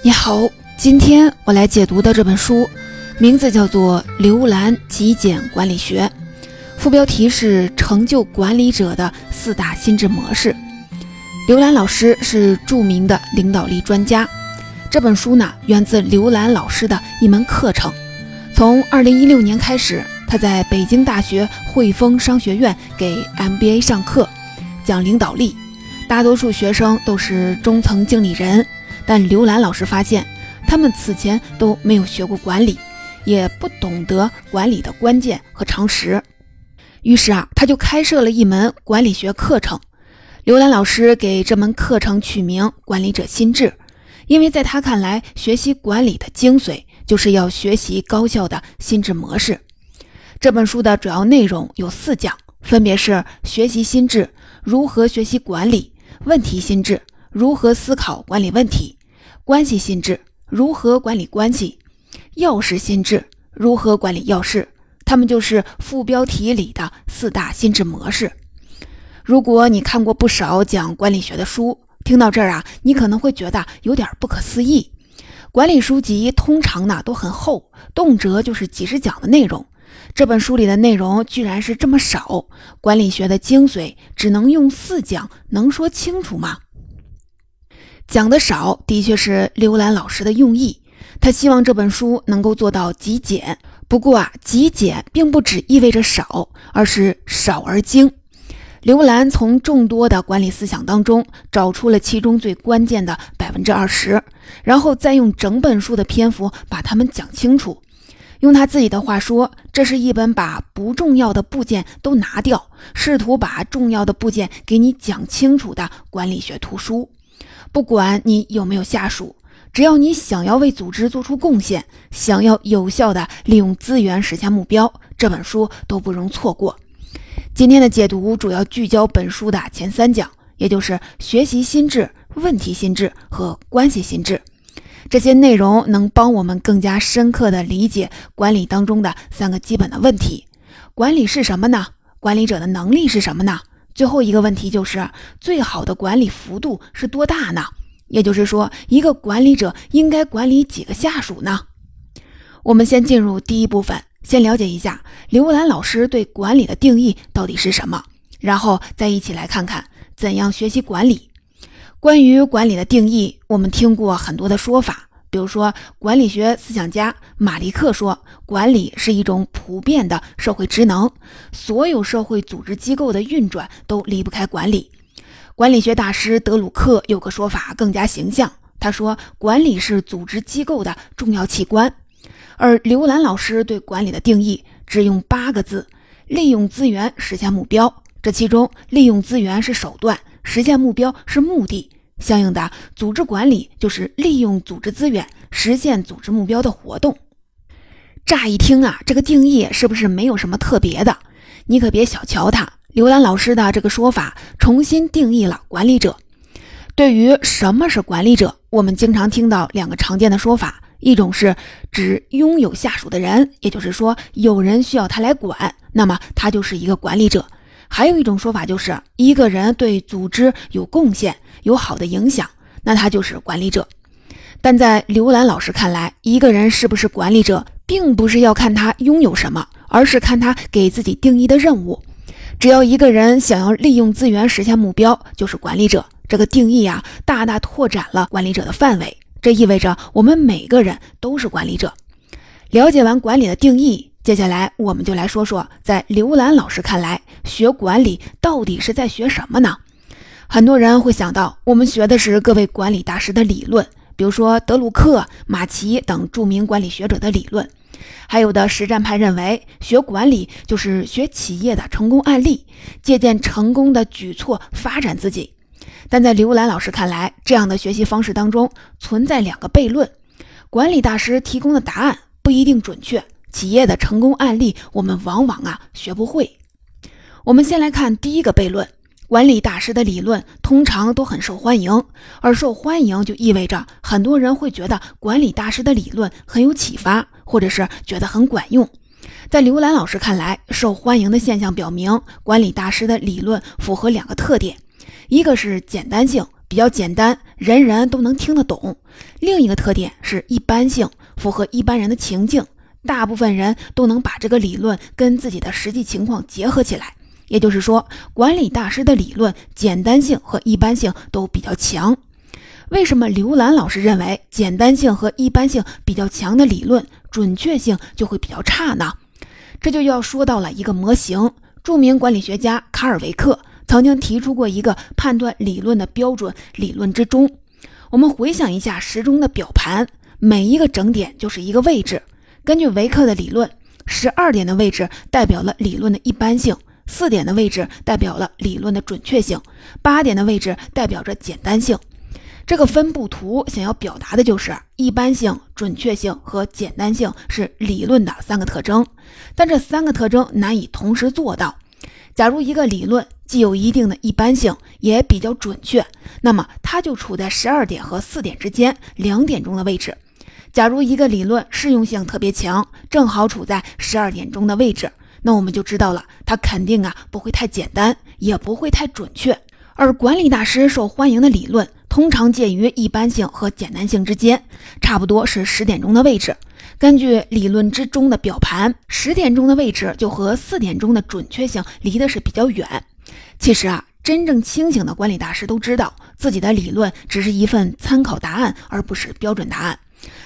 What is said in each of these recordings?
你好，今天我来解读的这本书，名字叫做《刘兰极简管理学》，副标题是“成就管理者的四大心智模式”。刘兰老师是著名的领导力专家。这本书呢，源自刘兰老师的一门课程。从2016年开始，他在北京大学汇丰商学院给 MBA 上课，讲领导力。大多数学生都是中层经理人。但刘兰老师发现，他们此前都没有学过管理，也不懂得管理的关键和常识。于是啊，他就开设了一门管理学课程。刘兰老师给这门课程取名《管理者心智》，因为在他看来，学习管理的精髓就是要学习高效的心智模式。这本书的主要内容有四讲，分别是学习心智、如何学习管理、问题心智、如何思考管理问题。关系心智如何管理关系？钥匙心智如何管理钥匙？它们就是副标题里的四大心智模式。如果你看过不少讲管理学的书，听到这儿啊，你可能会觉得有点不可思议。管理书籍通常呢都很厚，动辄就是几十讲的内容，这本书里的内容居然是这么少。管理学的精髓只能用四讲能说清楚吗？讲的少，的确是刘兰老师的用意。他希望这本书能够做到极简。不过啊，极简并不只意味着少，而是少而精。刘兰从众多的管理思想当中找出了其中最关键的百分之二十，然后再用整本书的篇幅把它们讲清楚。用他自己的话说，这是一本把不重要的部件都拿掉，试图把重要的部件给你讲清楚的管理学图书。不管你有没有下属，只要你想要为组织做出贡献，想要有效的利用资源实现目标，这本书都不容错过。今天的解读主要聚焦本书的前三讲，也就是学习心智、问题心智和关系心智。这些内容能帮我们更加深刻地理解管理当中的三个基本的问题：管理是什么呢？管理者的能力是什么呢？最后一个问题就是，最好的管理幅度是多大呢？也就是说，一个管理者应该管理几个下属呢？我们先进入第一部分，先了解一下刘兰老师对管理的定义到底是什么，然后再一起来看看怎样学习管理。关于管理的定义，我们听过很多的说法。比如说，管理学思想家马利克说，管理是一种普遍的社会职能，所有社会组织机构的运转都离不开管理。管理学大师德鲁克有个说法更加形象，他说，管理是组织机构的重要器官。而刘兰老师对管理的定义只用八个字：利用资源实现目标。这其中，利用资源是手段，实现目标是目的。相应的，组织管理就是利用组织资源实现组织目标的活动。乍一听啊，这个定义是不是没有什么特别的？你可别小瞧它。刘兰老师的这个说法重新定义了管理者。对于什么是管理者，我们经常听到两个常见的说法：一种是指拥有下属的人，也就是说有人需要他来管，那么他就是一个管理者。还有一种说法就是，一个人对组织有贡献、有好的影响，那他就是管理者。但在刘兰老师看来，一个人是不是管理者，并不是要看他拥有什么，而是看他给自己定义的任务。只要一个人想要利用资源实现目标，就是管理者。这个定义啊，大大拓展了管理者的范围。这意味着我们每个人都是管理者。了解完管理的定义。接下来，我们就来说说，在刘兰老师看来，学管理到底是在学什么呢？很多人会想到，我们学的是各位管理大师的理论，比如说德鲁克、马奇等著名管理学者的理论；还有的实战派认为，学管理就是学企业的成功案例，借鉴成功的举措发展自己。但在刘兰老师看来，这样的学习方式当中存在两个悖论：管理大师提供的答案不一定准确。企业的成功案例，我们往往啊学不会。我们先来看第一个悖论：管理大师的理论通常都很受欢迎，而受欢迎就意味着很多人会觉得管理大师的理论很有启发，或者是觉得很管用。在刘兰老师看来，受欢迎的现象表明，管理大师的理论符合两个特点：一个是简单性，比较简单，人人都能听得懂；另一个特点是一般性，符合一般人的情境，大部分人都能把这个理论跟自己的实际情况结合起来。也就是说，管理大师的理论简单性和一般性都比较强。为什么刘兰老师认为简单性和一般性比较强的理论准确性就会比较差呢？这就要说到了一个模型。著名管理学家卡尔维克曾经提出过一个判断理论的标准理论之中。我们回想一下时钟的表盘，每一个整点就是一个位置。根据维克的理论，十二点的位置代表了理论的一般性。四点的位置代表了理论的准确性，八点的位置代表着简单性。这个分布图想要表达的就是一般性、准确性和简单性是理论的三个特征，但这三个特征难以同时做到。假如一个理论既有一定的一般性，也比较准确，那么它就处在十二点和四点之间两点钟的位置。假如一个理论适用性特别强，正好处在十二点钟的位置。那我们就知道了，它肯定啊不会太简单，也不会太准确。而管理大师受欢迎的理论，通常介于一般性和简单性之间，差不多是十点钟的位置。根据理论之中的表盘，十点钟的位置就和四点钟的准确性离的是比较远。其实啊，真正清醒的管理大师都知道，自己的理论只是一份参考答案，而不是标准答案。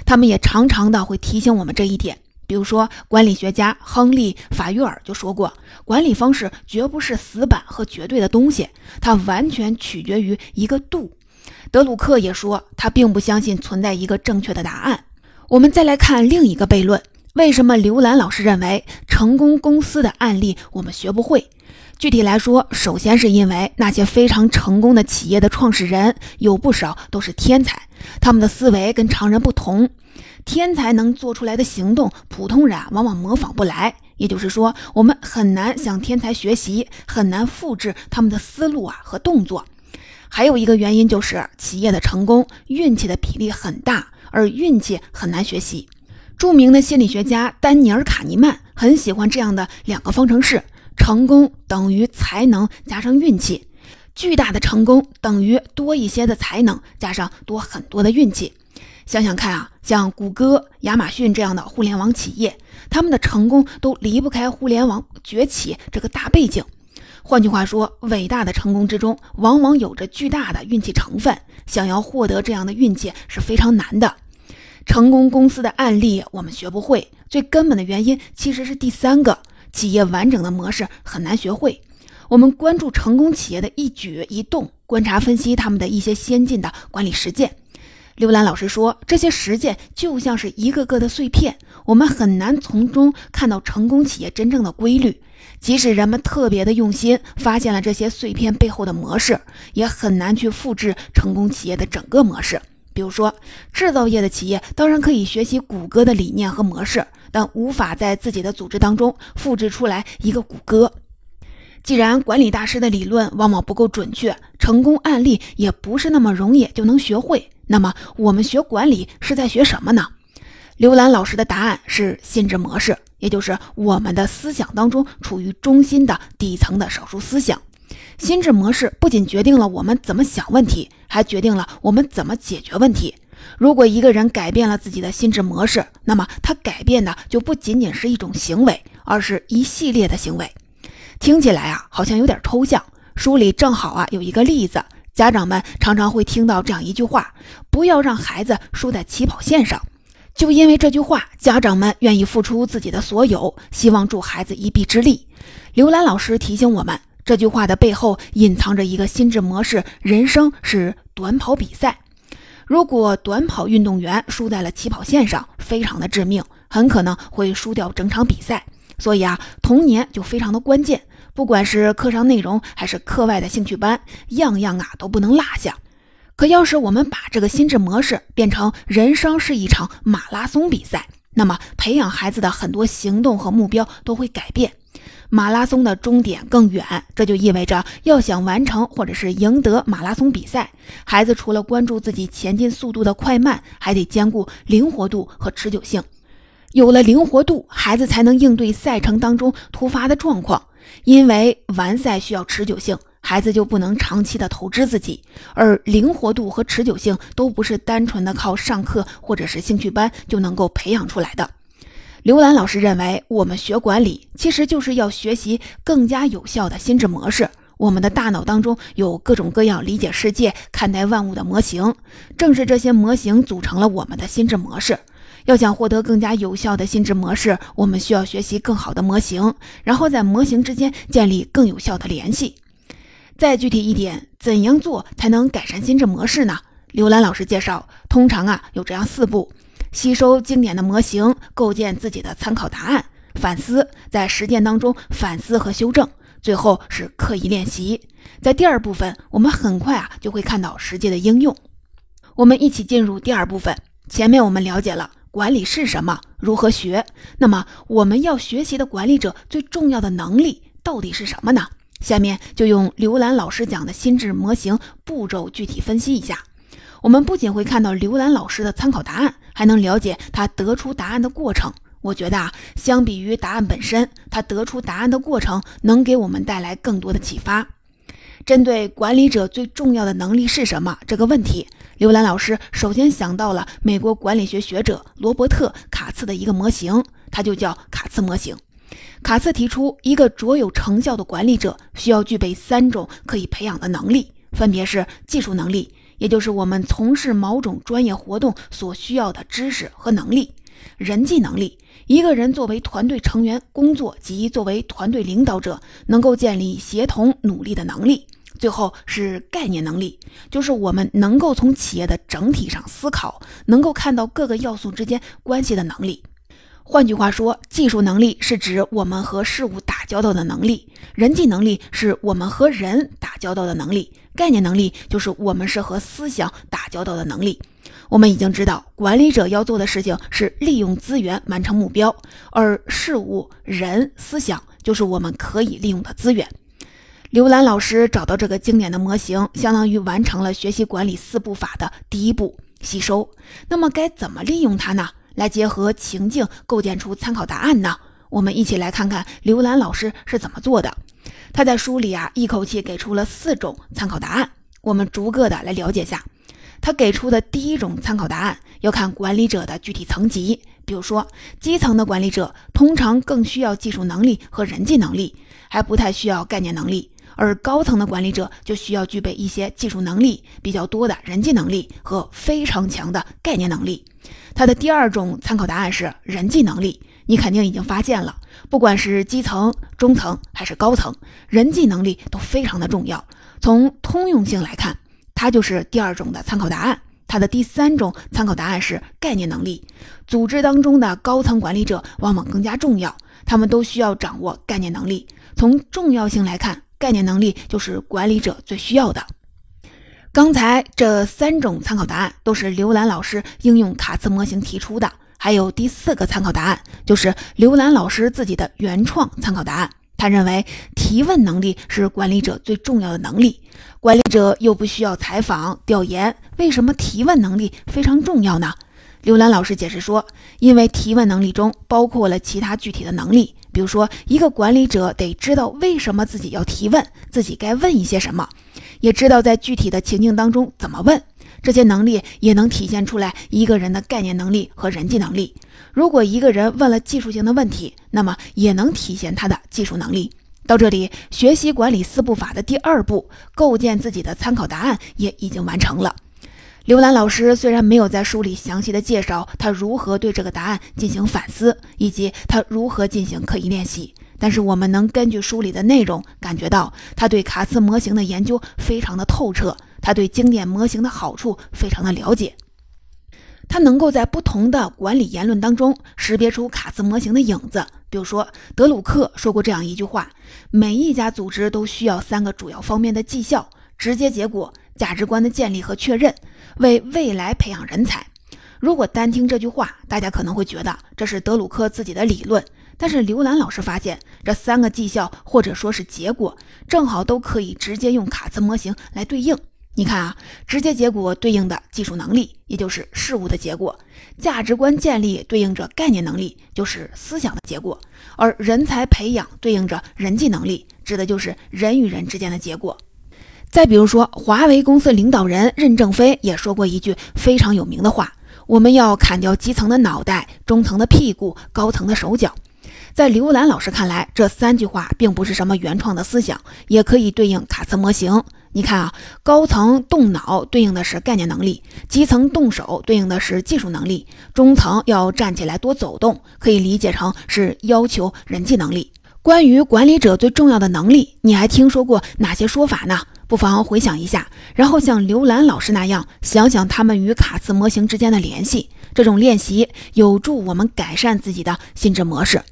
他们也常常的会提醒我们这一点。比如说，管理学家亨利·法约尔就说过，管理方式绝不是死板和绝对的东西，它完全取决于一个度。德鲁克也说，他并不相信存在一个正确的答案。我们再来看另一个悖论：为什么刘兰老师认为成功公司的案例我们学不会？具体来说，首先是因为那些非常成功的企业的创始人有不少都是天才，他们的思维跟常人不同。天才能做出来的行动，普通人往往模仿不来。也就是说，我们很难向天才学习，很难复制他们的思路啊和动作。还有一个原因就是，企业的成功运气的比例很大，而运气很难学习。著名的心理学家丹尼尔·卡尼曼很喜欢这样的两个方程式：成功等于才能加上运气，巨大的成功等于多一些的才能加上多很多的运气。想想看啊，像谷歌、亚马逊这样的互联网企业，他们的成功都离不开互联网崛起这个大背景。换句话说，伟大的成功之中，往往有着巨大的运气成分。想要获得这样的运气是非常难的。成功公司的案例我们学不会，最根本的原因其实是第三个：企业完整的模式很难学会。我们关注成功企业的一举一动，观察分析他们的一些先进的管理实践。刘兰老师说：“这些实践就像是一个个的碎片，我们很难从中看到成功企业真正的规律。即使人们特别的用心，发现了这些碎片背后的模式，也很难去复制成功企业的整个模式。比如说，制造业的企业当然可以学习谷歌的理念和模式，但无法在自己的组织当中复制出来一个谷歌。既然管理大师的理论往往不够准确，成功案例也不是那么容易就能学会。”那么我们学管理是在学什么呢？刘兰老师的答案是心智模式，也就是我们的思想当中处于中心的底层的少数思想。心智模式不仅决定了我们怎么想问题，还决定了我们怎么解决问题。如果一个人改变了自己的心智模式，那么他改变的就不仅仅是一种行为，而是一系列的行为。听起来啊，好像有点抽象。书里正好啊有一个例子。家长们常常会听到这样一句话：“不要让孩子输在起跑线上。”就因为这句话，家长们愿意付出自己的所有，希望助孩子一臂之力。刘兰老师提醒我们，这句话的背后隐藏着一个心智模式：人生是短跑比赛。如果短跑运动员输在了起跑线上，非常的致命，很可能会输掉整场比赛。所以啊，童年就非常的关键。不管是课上内容还是课外的兴趣班，样样啊都不能落下。可要是我们把这个心智模式变成人生是一场马拉松比赛，那么培养孩子的很多行动和目标都会改变。马拉松的终点更远，这就意味着要想完成或者是赢得马拉松比赛，孩子除了关注自己前进速度的快慢，还得兼顾灵活度和持久性。有了灵活度，孩子才能应对赛程当中突发的状况。因为完赛需要持久性，孩子就不能长期的透支自己，而灵活度和持久性都不是单纯的靠上课或者是兴趣班就能够培养出来的。刘兰老师认为，我们学管理其实就是要学习更加有效的心智模式。我们的大脑当中有各种各样理解世界、看待万物的模型，正是这些模型组成了我们的心智模式。要想获得更加有效的心智模式，我们需要学习更好的模型，然后在模型之间建立更有效的联系。再具体一点，怎样做才能改善心智模式呢？刘兰老师介绍，通常啊有这样四步：吸收经典的模型，构建自己的参考答案，反思，在实践当中反思和修正。最后是刻意练习，在第二部分，我们很快啊就会看到实际的应用。我们一起进入第二部分。前面我们了解了管理是什么，如何学，那么我们要学习的管理者最重要的能力到底是什么呢？下面就用刘兰老师讲的心智模型步骤具体分析一下。我们不仅会看到刘兰老师的参考答案，还能了解他得出答案的过程。我觉得啊，相比于答案本身，他得出答案的过程能给我们带来更多的启发。针对管理者最重要的能力是什么这个问题，刘兰老师首先想到了美国管理学学者罗伯特·卡茨的一个模型，它就叫卡茨模型。卡茨提出，一个卓有成效的管理者需要具备三种可以培养的能力，分别是技术能力，也就是我们从事某种专业活动所需要的知识和能力；人际能力。一个人作为团队成员工作及作为团队领导者，能够建立协同努力的能力。最后是概念能力，就是我们能够从企业的整体上思考，能够看到各个要素之间关系的能力。换句话说，技术能力是指我们和事物打交道的能力，人际能力是我们和人打交道的能力，概念能力就是我们是和思想打交道的能力。我们已经知道，管理者要做的事情是利用资源完成目标，而事物、人、思想就是我们可以利用的资源。刘兰老师找到这个经典的模型，相当于完成了学习管理四步法的第一步——吸收。那么该怎么利用它呢？来结合情境构建出参考答案呢？我们一起来看看刘兰老师是怎么做的。他在书里啊，一口气给出了四种参考答案，我们逐个的来了解下。他给出的第一种参考答案要看管理者的具体层级，比如说基层的管理者通常更需要技术能力和人际能力，还不太需要概念能力；而高层的管理者就需要具备一些技术能力比较多的人际能力和非常强的概念能力。他的第二种参考答案是人际能力，你肯定已经发现了，不管是基层、中层还是高层，人际能力都非常的重要。从通用性来看。它就是第二种的参考答案。它的第三种参考答案是概念能力。组织当中的高层管理者往往更加重要，他们都需要掌握概念能力。从重要性来看，概念能力就是管理者最需要的。刚才这三种参考答案都是刘兰老师应用卡茨模型提出的。还有第四个参考答案，就是刘兰老师自己的原创参考答案。他认为提问能力是管理者最重要的能力。管理者又不需要采访调研，为什么提问能力非常重要呢？刘兰老师解释说，因为提问能力中包括了其他具体的能力，比如说，一个管理者得知道为什么自己要提问，自己该问一些什么，也知道在具体的情境当中怎么问。这些能力也能体现出来一个人的概念能力和人际能力。如果一个人问了技术性的问题，那么也能体现他的技术能力。到这里，学习管理四步法的第二步，构建自己的参考答案也已经完成了。刘兰老师虽然没有在书里详细的介绍他如何对这个答案进行反思，以及他如何进行刻意练习，但是我们能根据书里的内容感觉到，他对卡茨模型的研究非常的透彻，他对经典模型的好处非常的了解。他能够在不同的管理言论当中识别出卡茨模型的影子。比如说，德鲁克说过这样一句话：每一家组织都需要三个主要方面的绩效、直接结果、价值观的建立和确认，为未来培养人才。如果单听这句话，大家可能会觉得这是德鲁克自己的理论。但是刘兰老师发现，这三个绩效或者说是结果，正好都可以直接用卡兹模型来对应。你看啊，直接结果对应的技术能力，也就是事物的结果；价值观建立对应着概念能力，就是思想的结果；而人才培养对应着人际能力，指的就是人与人之间的结果。再比如说，华为公司领导人任正非也说过一句非常有名的话：“我们要砍掉基层的脑袋，中层的屁股，高层的手脚。”在刘兰老师看来，这三句话并不是什么原创的思想，也可以对应卡茨模型。你看啊，高层动脑对应的是概念能力，基层动手对应的是技术能力，中层要站起来多走动，可以理解成是要求人际能力。关于管理者最重要的能力，你还听说过哪些说法呢？不妨回想一下，然后像刘兰老师那样想想他们与卡茨模型之间的联系。这种练习有助我们改善自己的心智模式。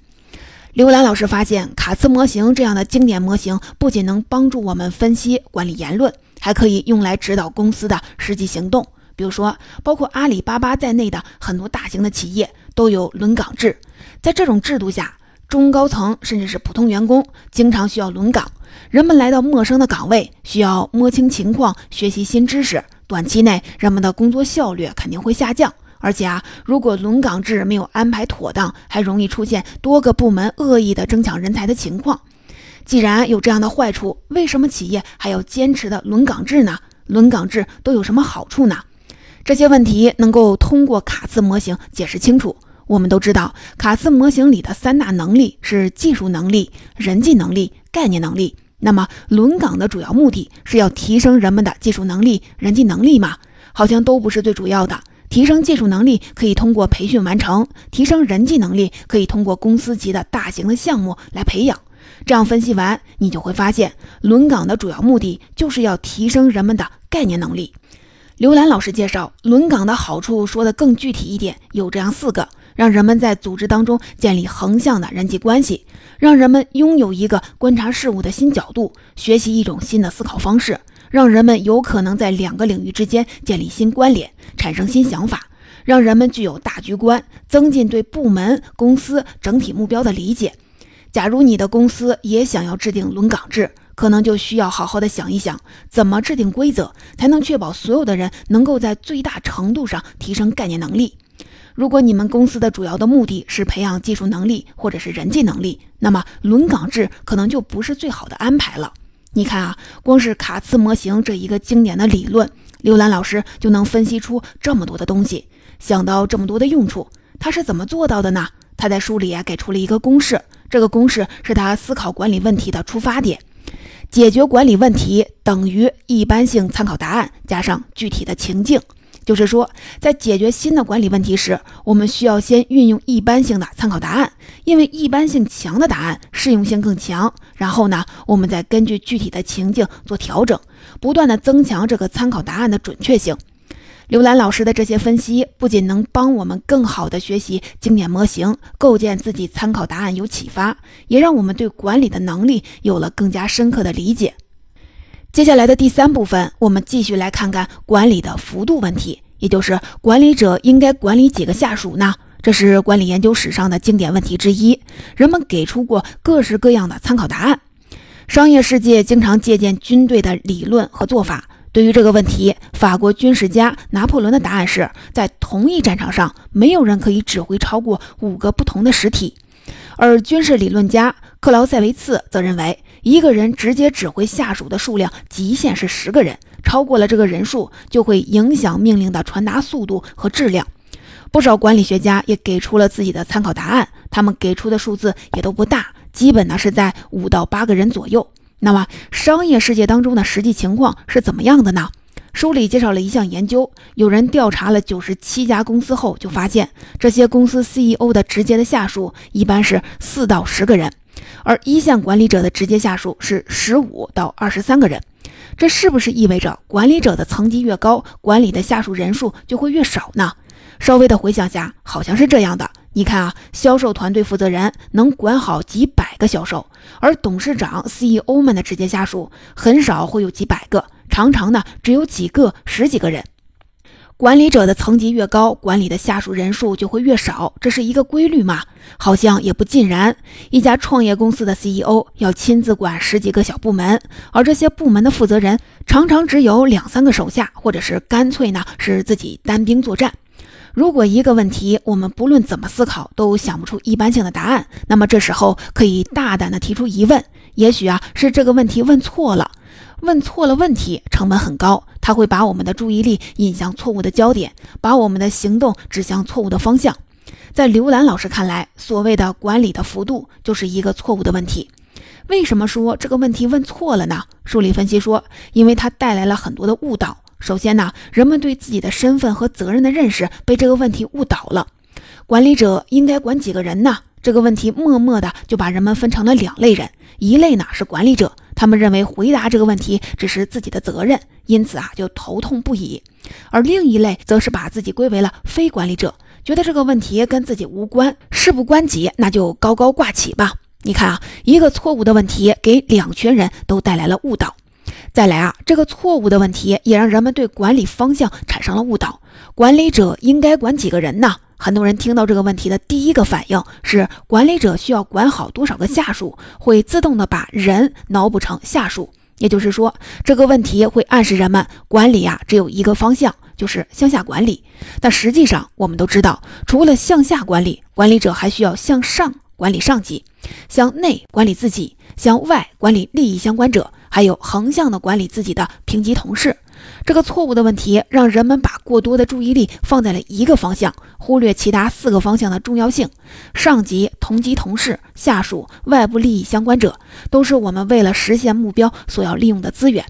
刘兰老师发现，卡茨模型这样的经典模型不仅能帮助我们分析管理言论，还可以用来指导公司的实际行动。比如说，包括阿里巴巴在内的很多大型的企业都有轮岗制，在这种制度下，中高层甚至是普通员工经常需要轮岗。人们来到陌生的岗位，需要摸清情况、学习新知识。短期内，人们的工作效率肯定会下降。而且啊，如果轮岗制没有安排妥当，还容易出现多个部门恶意的争抢人才的情况。既然有这样的坏处，为什么企业还要坚持的轮岗制呢？轮岗制都有什么好处呢？这些问题能够通过卡茨模型解释清楚。我们都知道，卡斯模型里的三大能力是技术能力、人际能力。概念能力，那么轮岗的主要目的是要提升人们的技术能力、人际能力吗？好像都不是最主要的。提升技术能力可以通过培训完成，提升人际能力可以通过公司级的大型的项目来培养。这样分析完，你就会发现，轮岗的主要目的就是要提升人们的概念能力。刘兰老师介绍轮岗的好处，说的更具体一点，有这样四个。让人们在组织当中建立横向的人际关系，让人们拥有一个观察事物的新角度，学习一种新的思考方式，让人们有可能在两个领域之间建立新关联，产生新想法，让人们具有大局观，增进对部门、公司整体目标的理解。假如你的公司也想要制定轮岗制，可能就需要好好的想一想，怎么制定规则，才能确保所有的人能够在最大程度上提升概念能力。如果你们公司的主要的目的是培养技术能力或者是人际能力，那么轮岗制可能就不是最好的安排了。你看啊，光是卡茨模型这一个经典的理论，刘兰老师就能分析出这么多的东西，想到这么多的用处。他是怎么做到的呢？他在书里啊给出了一个公式，这个公式是他思考管理问题的出发点。解决管理问题等于一般性参考答案加上具体的情境。就是说，在解决新的管理问题时，我们需要先运用一般性的参考答案，因为一般性强的答案适用性更强。然后呢，我们再根据具体的情境做调整，不断的增强这个参考答案的准确性。刘兰老师的这些分析，不仅能帮我们更好的学习经典模型，构建自己参考答案有启发，也让我们对管理的能力有了更加深刻的理解。接下来的第三部分，我们继续来看看管理的幅度问题，也就是管理者应该管理几个下属呢？这是管理研究史上的经典问题之一，人们给出过各式各样的参考答案。商业世界经常借鉴军队的理论和做法。对于这个问题，法国军事家拿破仑的答案是在同一战场上，没有人可以指挥超过五个不同的实体。而军事理论家克劳塞维茨则认为。一个人直接指挥下属的数量极限是十个人，超过了这个人数就会影响命令的传达速度和质量。不少管理学家也给出了自己的参考答案，他们给出的数字也都不大，基本呢是在五到八个人左右。那么商业世界当中的实际情况是怎么样的呢？书里介绍了一项研究，有人调查了九十七家公司后，就发现这些公司 CEO 的直接的下属一般是四到十个人。而一线管理者的直接下属是十五到二十三个人，这是不是意味着管理者的层级越高，管理的下属人数就会越少呢？稍微的回想下，好像是这样的。你看啊，销售团队负责人能管好几百个销售，而董事长、CEO 们的直接下属很少会有几百个，常常呢只有几个、十几个人。管理者的层级越高，管理的下属人数就会越少，这是一个规律吗？好像也不尽然。一家创业公司的 CEO 要亲自管十几个小部门，而这些部门的负责人常常只有两三个手下，或者是干脆呢是自己单兵作战。如果一个问题我们不论怎么思考都想不出一般性的答案，那么这时候可以大胆的提出疑问，也许啊是这个问题问错了。问错了问题，成本很高，它会把我们的注意力引向错误的焦点，把我们的行动指向错误的方向。在刘兰老师看来，所谓的管理的幅度就是一个错误的问题。为什么说这个问题问错了呢？书里分析说，因为它带来了很多的误导。首先呢，人们对自己的身份和责任的认识被这个问题误导了。管理者应该管几个人呢？这个问题默默的就把人们分成了两类人，一类呢是管理者，他们认为回答这个问题只是自己的责任，因此啊就头痛不已；而另一类则是把自己归为了非管理者，觉得这个问题跟自己无关，事不关己，那就高高挂起吧。你看啊，一个错误的问题给两群人都带来了误导。再来啊，这个错误的问题也让人们对管理方向产生了误导。管理者应该管几个人呢？很多人听到这个问题的第一个反应是，管理者需要管好多少个下属，会自动的把人脑补成下属。也就是说，这个问题会暗示人们，管理啊只有一个方向，就是向下管理。但实际上，我们都知道，除了向下管理，管理者还需要向上管理上级，向内管理自己，向外管理利益相关者，还有横向的管理自己的平级同事。这个错误的问题让人们把过多的注意力放在了一个方向，忽略其他四个方向的重要性。上级、同级同事、下属、外部利益相关者，都是我们为了实现目标所要利用的资源。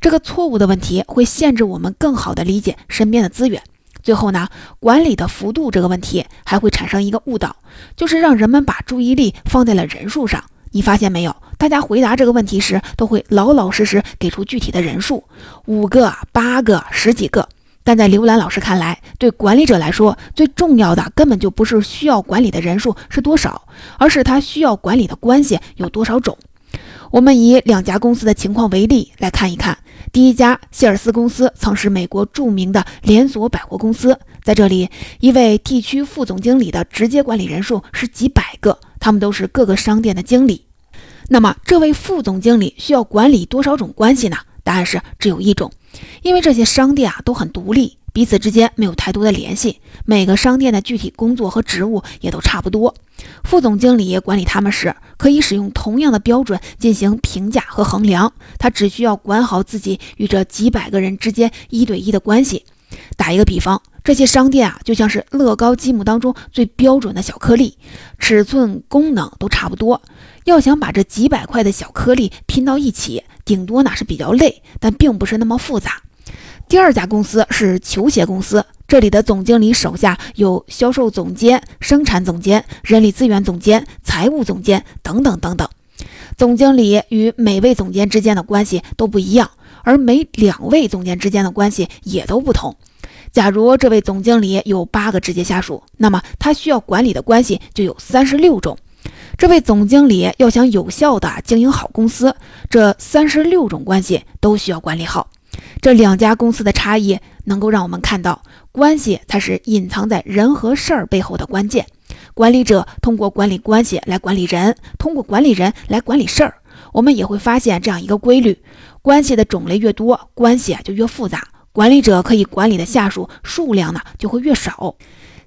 这个错误的问题会限制我们更好地理解身边的资源。最后呢，管理的幅度这个问题还会产生一个误导，就是让人们把注意力放在了人数上。你发现没有？大家回答这个问题时，都会老老实实给出具体的人数，五个、八个、十几个。但在刘兰老师看来，对管理者来说，最重要的根本就不是需要管理的人数是多少，而是他需要管理的关系有多少种。我们以两家公司的情况为例来看一看。第一家谢尔斯公司曾是美国著名的连锁百货公司，在这里，一位地区副总经理的直接管理人数是几百个。他们都是各个商店的经理，那么这位副总经理需要管理多少种关系呢？答案是只有一种，因为这些商店啊都很独立，彼此之间没有太多的联系，每个商店的具体工作和职务也都差不多。副总经理管理他们时，可以使用同样的标准进行评价和衡量，他只需要管好自己与这几百个人之间一对一的关系。打一个比方。这些商店啊，就像是乐高积木当中最标准的小颗粒，尺寸、功能都差不多。要想把这几百块的小颗粒拼到一起，顶多呢是比较累，但并不是那么复杂。第二家公司是球鞋公司，这里的总经理手下有销售总监、生产总监、人力资源总监、财务总监等等等等。总经理与每位总监之间的关系都不一样，而每两位总监之间的关系也都不同。假如这位总经理有八个直接下属，那么他需要管理的关系就有三十六种。这位总经理要想有效的经营好公司，这三十六种关系都需要管理好。这两家公司的差异，能够让我们看到，关系才是隐藏在人和事儿背后的关键。管理者通过管理关系来管理人，通过管理人来管理事儿。我们也会发现这样一个规律：关系的种类越多，关系就越复杂。管理者可以管理的下属数量呢就会越少。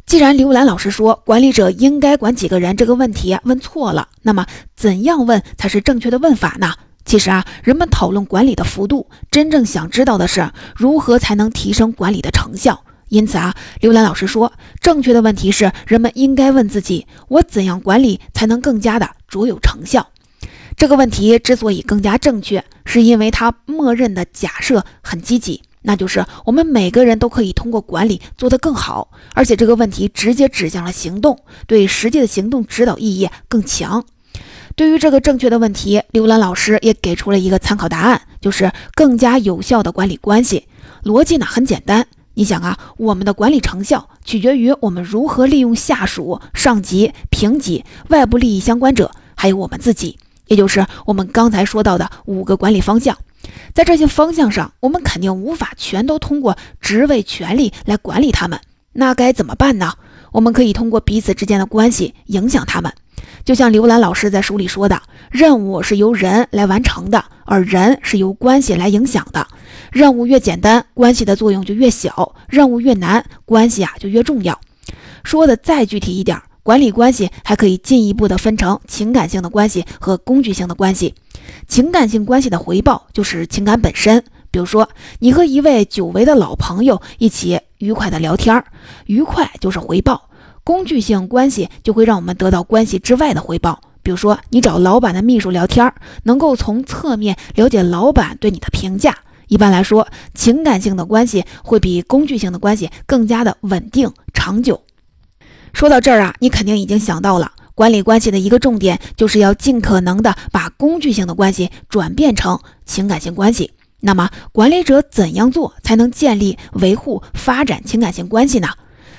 既然刘兰老师说管理者应该管几个人这个问题问错了，那么怎样问才是正确的问法呢？其实啊，人们讨论管理的幅度，真正想知道的是如何才能提升管理的成效。因此啊，刘兰老师说，正确的问题是人们应该问自己：我怎样管理才能更加的卓有成效？这个问题之所以更加正确，是因为它默认的假设很积极。那就是我们每个人都可以通过管理做得更好，而且这个问题直接指向了行动，对实际的行动指导意义更强。对于这个正确的问题，刘兰老师也给出了一个参考答案，就是更加有效的管理关系。逻辑呢很简单，你想啊，我们的管理成效取决于我们如何利用下属、上级、平级、外部利益相关者，还有我们自己，也就是我们刚才说到的五个管理方向。在这些方向上，我们肯定无法全都通过职位权力来管理他们。那该怎么办呢？我们可以通过彼此之间的关系影响他们。就像刘兰老师在书里说的，任务是由人来完成的，而人是由关系来影响的。任务越简单，关系的作用就越小；任务越难，关系啊就越重要。说的再具体一点，管理关系还可以进一步的分成情感性的关系和工具性的关系。情感性关系的回报就是情感本身，比如说你和一位久违的老朋友一起愉快的聊天儿，愉快就是回报。工具性关系就会让我们得到关系之外的回报，比如说你找老板的秘书聊天儿，能够从侧面了解老板对你的评价。一般来说，情感性的关系会比工具性的关系更加的稳定长久。说到这儿啊，你肯定已经想到了，管理关系的一个重点就是要尽可能的把工具性的关系转变成情感性关系。那么，管理者怎样做才能建立、维护、发展情感性关系呢？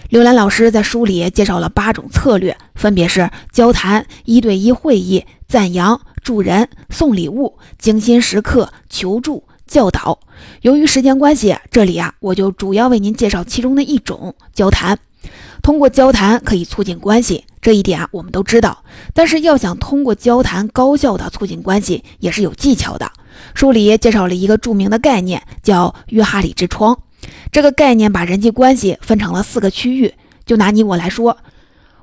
刘兰老师在书里介绍了八种策略，分别是交谈、一对一会议、赞扬、助人、送礼物、精心时刻、求助。教导。由于时间关系，这里啊，我就主要为您介绍其中的一种交谈。通过交谈可以促进关系，这一点啊，我们都知道。但是要想通过交谈高效的促进关系，也是有技巧的。书里介绍了一个著名的概念，叫约哈里之窗。这个概念把人际关系分成了四个区域。就拿你我来说，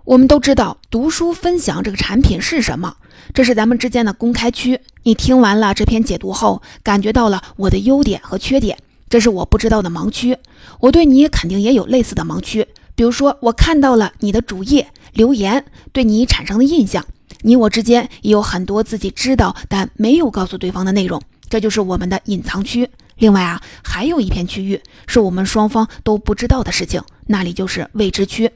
我们都知道读书分享这个产品是什么。这是咱们之间的公开区。你听完了这篇解读后，感觉到了我的优点和缺点，这是我不知道的盲区。我对你肯定也有类似的盲区。比如说，我看到了你的主页留言，对你产生的印象。你我之间也有很多自己知道但没有告诉对方的内容，这就是我们的隐藏区。另外啊，还有一片区域是我们双方都不知道的事情，那里就是未知区。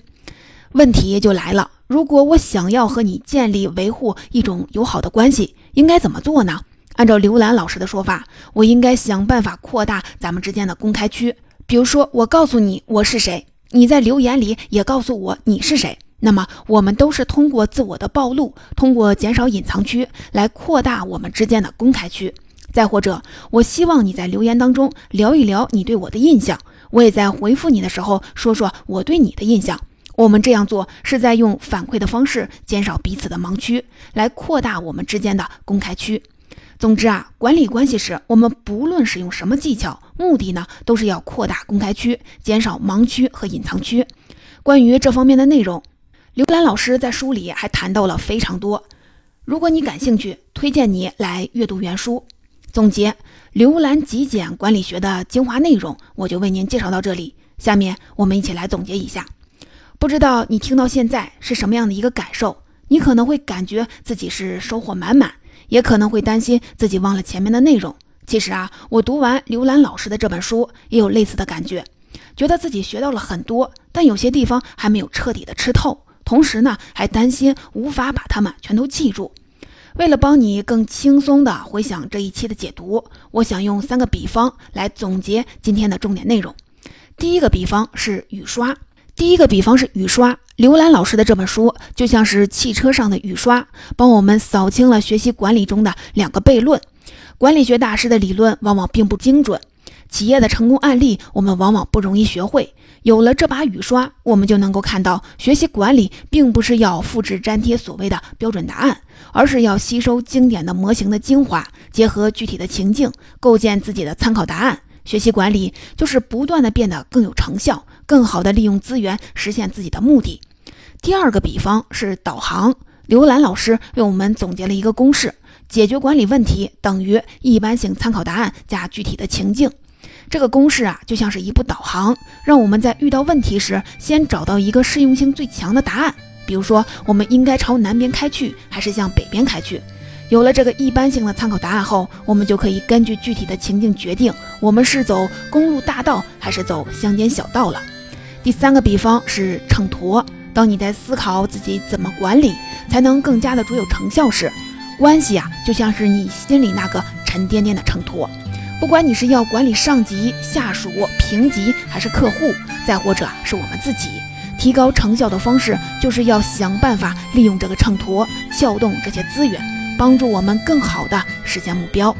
问题就来了。如果我想要和你建立、维护一种友好的关系，应该怎么做呢？按照刘兰老师的说法，我应该想办法扩大咱们之间的公开区。比如说，我告诉你我是谁，你在留言里也告诉我你是谁。那么，我们都是通过自我的暴露，通过减少隐藏区来扩大我们之间的公开区。再或者，我希望你在留言当中聊一聊你对我的印象，我也在回复你的时候说说我对你的印象。我们这样做是在用反馈的方式减少彼此的盲区，来扩大我们之间的公开区。总之啊，管理关系时，我们不论使用什么技巧，目的呢都是要扩大公开区，减少盲区和隐藏区。关于这方面的内容，刘兰老师在书里还谈到了非常多。如果你感兴趣，推荐你来阅读原书。总结刘兰极简管理学的精华内容，我就为您介绍到这里。下面我们一起来总结一下。不知道你听到现在是什么样的一个感受？你可能会感觉自己是收获满满，也可能会担心自己忘了前面的内容。其实啊，我读完刘兰老师的这本书，也有类似的感觉，觉得自己学到了很多，但有些地方还没有彻底的吃透。同时呢，还担心无法把它们全都记住。为了帮你更轻松地回想这一期的解读，我想用三个比方来总结今天的重点内容。第一个比方是雨刷。第一个比方是雨刷，刘兰老师的这本书就像是汽车上的雨刷，帮我们扫清了学习管理中的两个悖论。管理学大师的理论往往并不精准，企业的成功案例我们往往不容易学会。有了这把雨刷，我们就能够看到，学习管理并不是要复制粘贴所谓的标准答案，而是要吸收经典的模型的精华，结合具体的情境，构建自己的参考答案。学习管理就是不断的变得更有成效。更好地利用资源，实现自己的目的。第二个比方是导航。刘兰老师为我们总结了一个公式：解决管理问题等于一般性参考答案加具体的情境。这个公式啊，就像是一部导航，让我们在遇到问题时，先找到一个适用性最强的答案。比如说，我们应该朝南边开去，还是向北边开去？有了这个一般性的参考答案后，我们就可以根据具体的情境决定，我们是走公路大道，还是走乡间小道了。第三个比方是秤砣。当你在思考自己怎么管理才能更加的卓有成效时，关系啊就像是你心里那个沉甸甸的秤砣。不管你是要管理上级、下属、评级，还是客户，再或者是我们自己，提高成效的方式就是要想办法利用这个秤砣，撬动这些资源，帮助我们更好的实现目标。